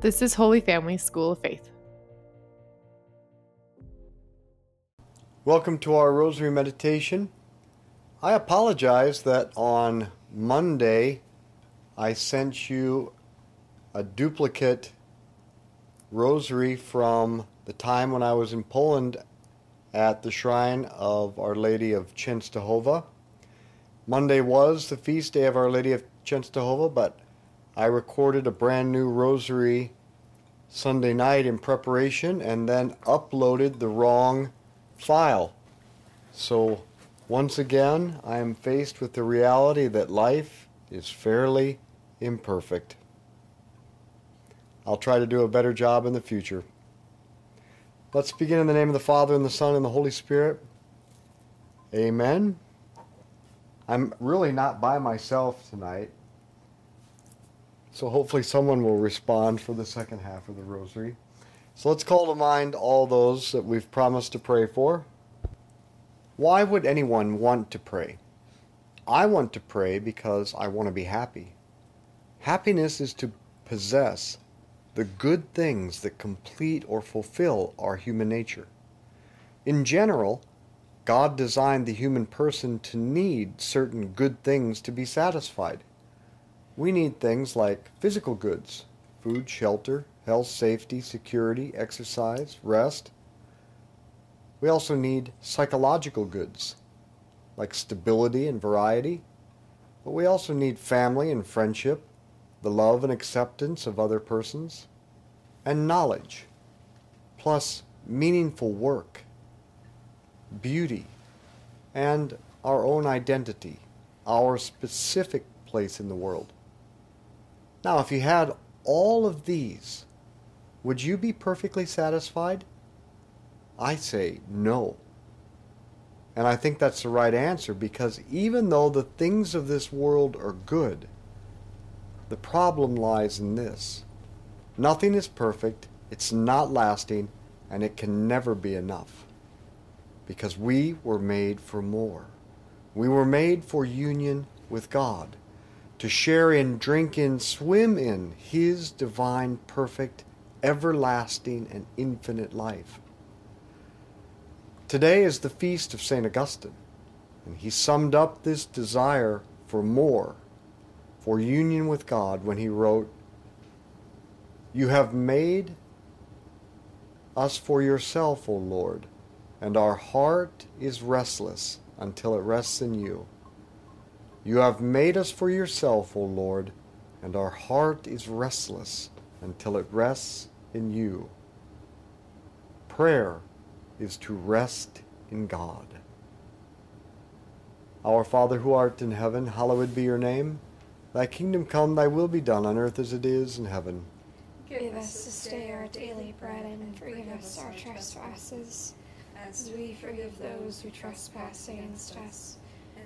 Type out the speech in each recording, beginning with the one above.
This is Holy Family School of Faith. Welcome to our Rosary Meditation. I apologize that on Monday I sent you a duplicate rosary from the time when I was in Poland at the shrine of Our Lady of Częstochowa. Monday was the feast day of Our Lady of Częstochowa, but I recorded a brand new rosary Sunday night in preparation and then uploaded the wrong file. So, once again, I am faced with the reality that life is fairly imperfect. I'll try to do a better job in the future. Let's begin in the name of the Father, and the Son, and the Holy Spirit. Amen. I'm really not by myself tonight. So hopefully someone will respond for the second half of the rosary. So let's call to mind all those that we've promised to pray for. Why would anyone want to pray? I want to pray because I want to be happy. Happiness is to possess the good things that complete or fulfill our human nature. In general, God designed the human person to need certain good things to be satisfied. We need things like physical goods, food, shelter, health, safety, security, exercise, rest. We also need psychological goods, like stability and variety. But we also need family and friendship, the love and acceptance of other persons, and knowledge, plus meaningful work, beauty, and our own identity, our specific place in the world. Now, if you had all of these, would you be perfectly satisfied? I say no. And I think that's the right answer because even though the things of this world are good, the problem lies in this. Nothing is perfect, it's not lasting, and it can never be enough. Because we were made for more. We were made for union with God to share in, drink in, swim in His divine, perfect, everlasting, and infinite life. Today is the feast of St. Augustine, and he summed up this desire for more, for union with God, when he wrote, You have made us for yourself, O Lord, and our heart is restless until it rests in you. You have made us for yourself, O Lord, and our heart is restless until it rests in you. Prayer is to rest in God. Our Father who art in heaven, hallowed be your name. Thy kingdom come, thy will be done on earth as it is in heaven. Give us this day our daily bread and forgive us our trespasses, as we forgive those who trespass against us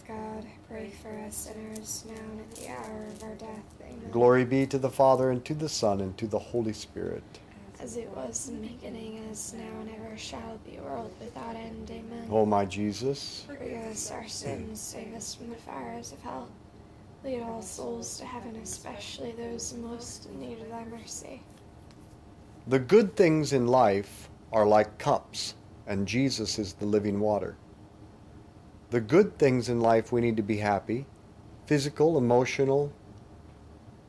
of God, pray for us sinners, now and at the hour of our death. Amen. Glory be to the Father, and to the Son, and to the Holy Spirit. As it was in the beginning, as now and ever shall be, world without end. Amen. O my Jesus, Forgive us our sins, save us from the fires of hell. Lead all souls to heaven, especially those most in need of thy mercy. the good things in life are like cups, and Jesus is the living water. The good things in life we need to be happy physical, emotional,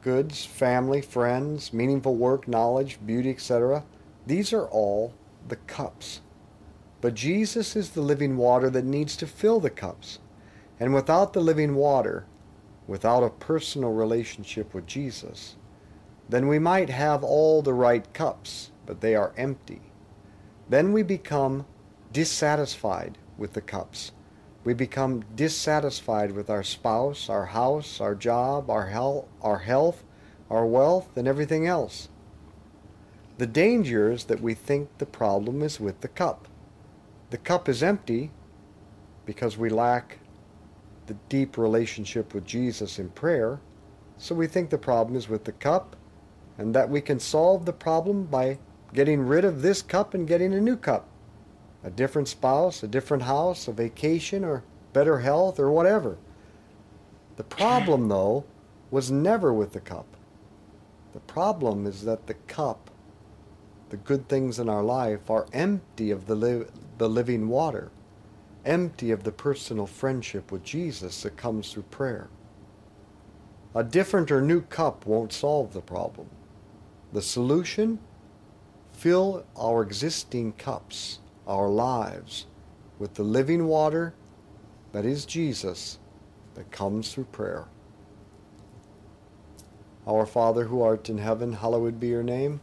goods, family, friends, meaningful work, knowledge, beauty, etc. These are all the cups. But Jesus is the living water that needs to fill the cups. And without the living water, without a personal relationship with Jesus, then we might have all the right cups, but they are empty. Then we become dissatisfied with the cups. We become dissatisfied with our spouse, our house, our job, our health, our health, our wealth, and everything else. The danger is that we think the problem is with the cup. The cup is empty because we lack the deep relationship with Jesus in prayer, so we think the problem is with the cup and that we can solve the problem by getting rid of this cup and getting a new cup. A different spouse, a different house, a vacation, or better health, or whatever. The problem, though, was never with the cup. The problem is that the cup, the good things in our life, are empty of the, li- the living water, empty of the personal friendship with Jesus that comes through prayer. A different or new cup won't solve the problem. The solution? Fill our existing cups, our lives, with the living water that is Jesus that comes through prayer. Our Father who art in heaven, hallowed be your name.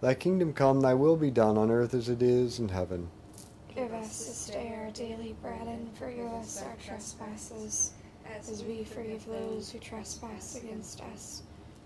Thy kingdom come, thy will be done on earth as it is in heaven. Give us this day our daily bread, and forgive us our trespasses, as we forgive those who trespass against us.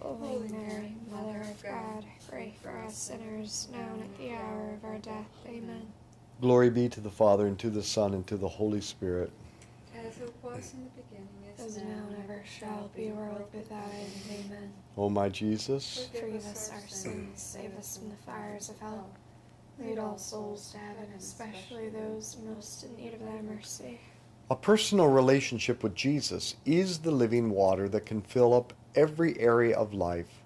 Holy Mary, Mother of God, pray for us sinners, now and at the hour of our death. Amen. Glory be to the Father, and to the Son, and to the Holy Spirit. As it was in the beginning, As now and ever shall be, world without end. Amen. O my Jesus, Forgive us our sins, save us from the fires of hell. Lead all souls to heaven, especially those most in need of thy mercy. a personal relationship with Jesus is the living water that can fill up every area of life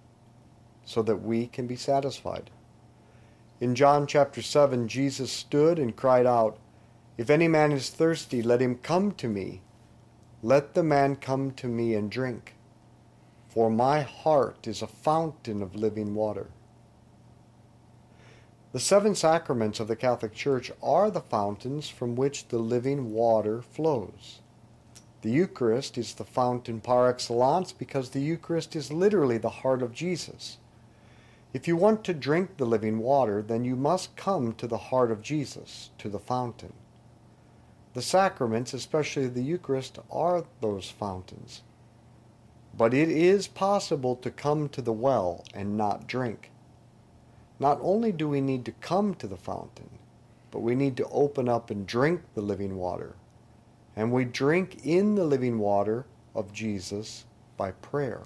so that we can be satisfied. In John chapter 7, Jesus stood and cried out, If any man is thirsty, let him come to me. Let the man come to me and drink. For my heart is a fountain of living water. The seven sacraments of the Catholic Church are the fountains from which the living water flows. The Eucharist is the fountain par excellence because the Eucharist is literally the heart of Jesus. If you want to drink the living water, then you must come to the heart of Jesus, to the fountain. The sacraments, especially the Eucharist, are those fountains. But it is possible to come to the well and not drink. Not only do we need to come to the fountain, but we need to open up and drink the living water. And we drink in the living water of Jesus by prayer.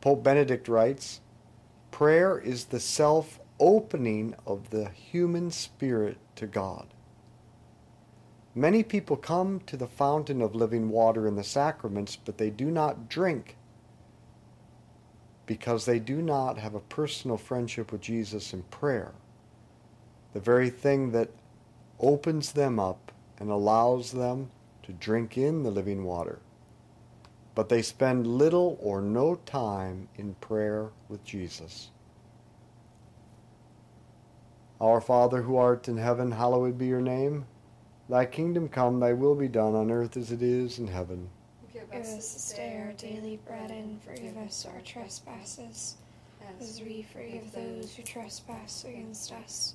Pope Benedict writes Prayer is the self opening of the human spirit to God. Many people come to the fountain of living water in the sacraments, but they do not drink because they do not have a personal friendship with Jesus in prayer. The very thing that opens them up and allows them to drink in the living water. But they spend little or no time in prayer with Jesus. Our Father who art in heaven, hallowed be your name. Thy kingdom come, thy will be done on earth as it is in heaven. give us this day our daily bread and forgive us our trespasses, as we forgive those who trespass against us.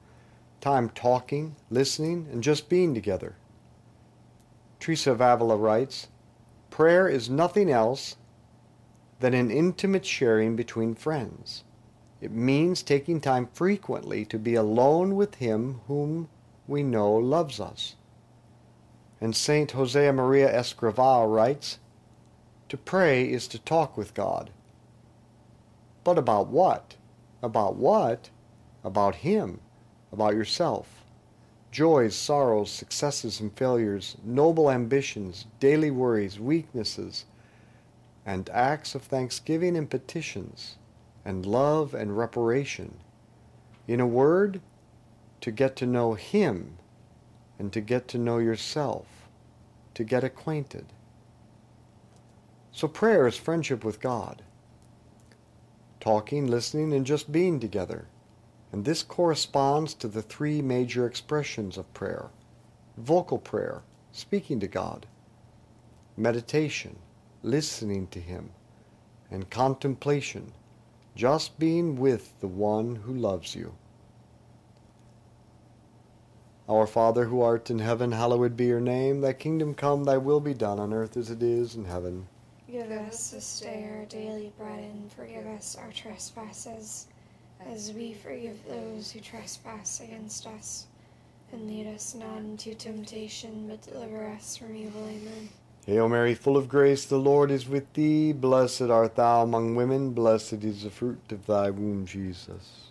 Time talking, listening, and just being together. Teresa of Avila writes, Prayer is nothing else than an intimate sharing between friends. It means taking time frequently to be alone with Him whom we know loves us. And Saint Josemaría Escrivá writes, To pray is to talk with God. But about what? About what? About Him, about yourself. Joys, sorrows, successes, and failures, noble ambitions, daily worries, weaknesses, and acts of thanksgiving and petitions, and love and reparation. In a word, to get to know Him and to get to know yourself, to get acquainted. So prayer is friendship with God talking, listening, and just being together. And this corresponds to the three major expressions of prayer vocal prayer, speaking to God, meditation, listening to Him, and contemplation, just being with the one who loves you. Our Father who art in heaven, hallowed be your name. Thy kingdom come, thy will be done on earth as it is in heaven. Give us this day our daily bread, and forgive us our trespasses, as we forgive those who trespass against us. And lead us not into temptation, but deliver us from evil. Amen. Hail Mary, full of grace, the Lord is with thee. Blessed art thou among women, blessed is the fruit of thy womb, Jesus.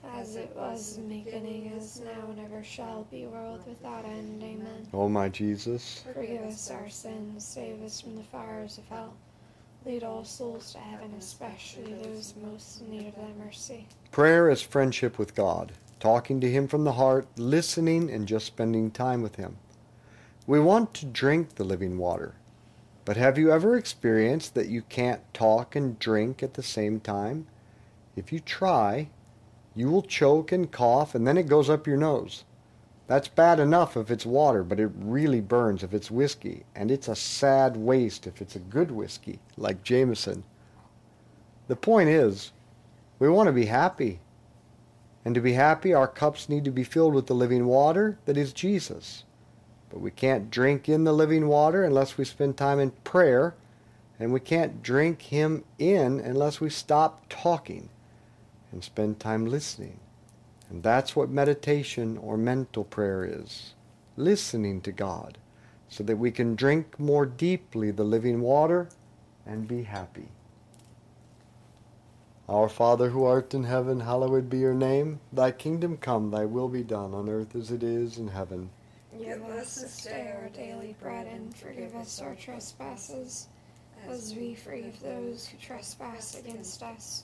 As it was in the beginning, is now, and ever shall be, world without end. Amen. O my Jesus, Forgive us our sins, save us from the fires of hell. Lead all souls to heaven, especially those most in need of thy mercy. prayer is friendship with God, talking to Him from the heart, listening, and just spending time with Him. We want to drink the living water, but have you ever experienced that you can't talk and drink at the same time? If you try, you will choke and cough, and then it goes up your nose. That's bad enough if it's water, but it really burns if it's whiskey, and it's a sad waste if it's a good whiskey, like Jameson. The point is, we want to be happy. And to be happy, our cups need to be filled with the living water that is Jesus. But we can't drink in the living water unless we spend time in prayer, and we can't drink Him in unless we stop talking and spend time listening. And that's what meditation or mental prayer is listening to God so that we can drink more deeply the living water and be happy. Our Father who art in heaven, hallowed be your name. Thy kingdom come, thy will be done on earth as it is in heaven. Give us this day our daily bread and forgive us our trespasses, as we forgive those who trespass against us.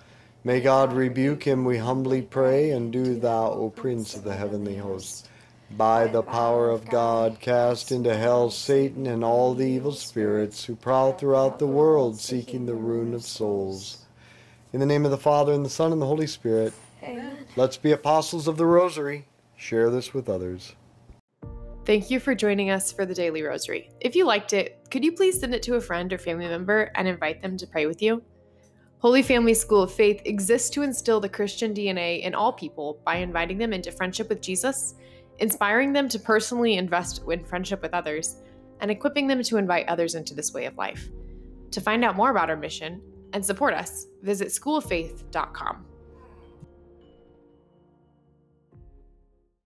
May God rebuke him, we humbly pray, and do thou, O Prince of the heavenly hosts, by the power of God, cast into hell Satan and all the evil spirits who prowl throughout the world seeking the ruin of souls. In the name of the Father, and the Son, and the Holy Spirit, Amen. let's be apostles of the Rosary. Share this with others. Thank you for joining us for the Daily Rosary. If you liked it, could you please send it to a friend or family member and invite them to pray with you? Holy Family School of Faith exists to instill the Christian DNA in all people by inviting them into friendship with Jesus, inspiring them to personally invest in friendship with others, and equipping them to invite others into this way of life. To find out more about our mission and support us, visit schooloffaith.com.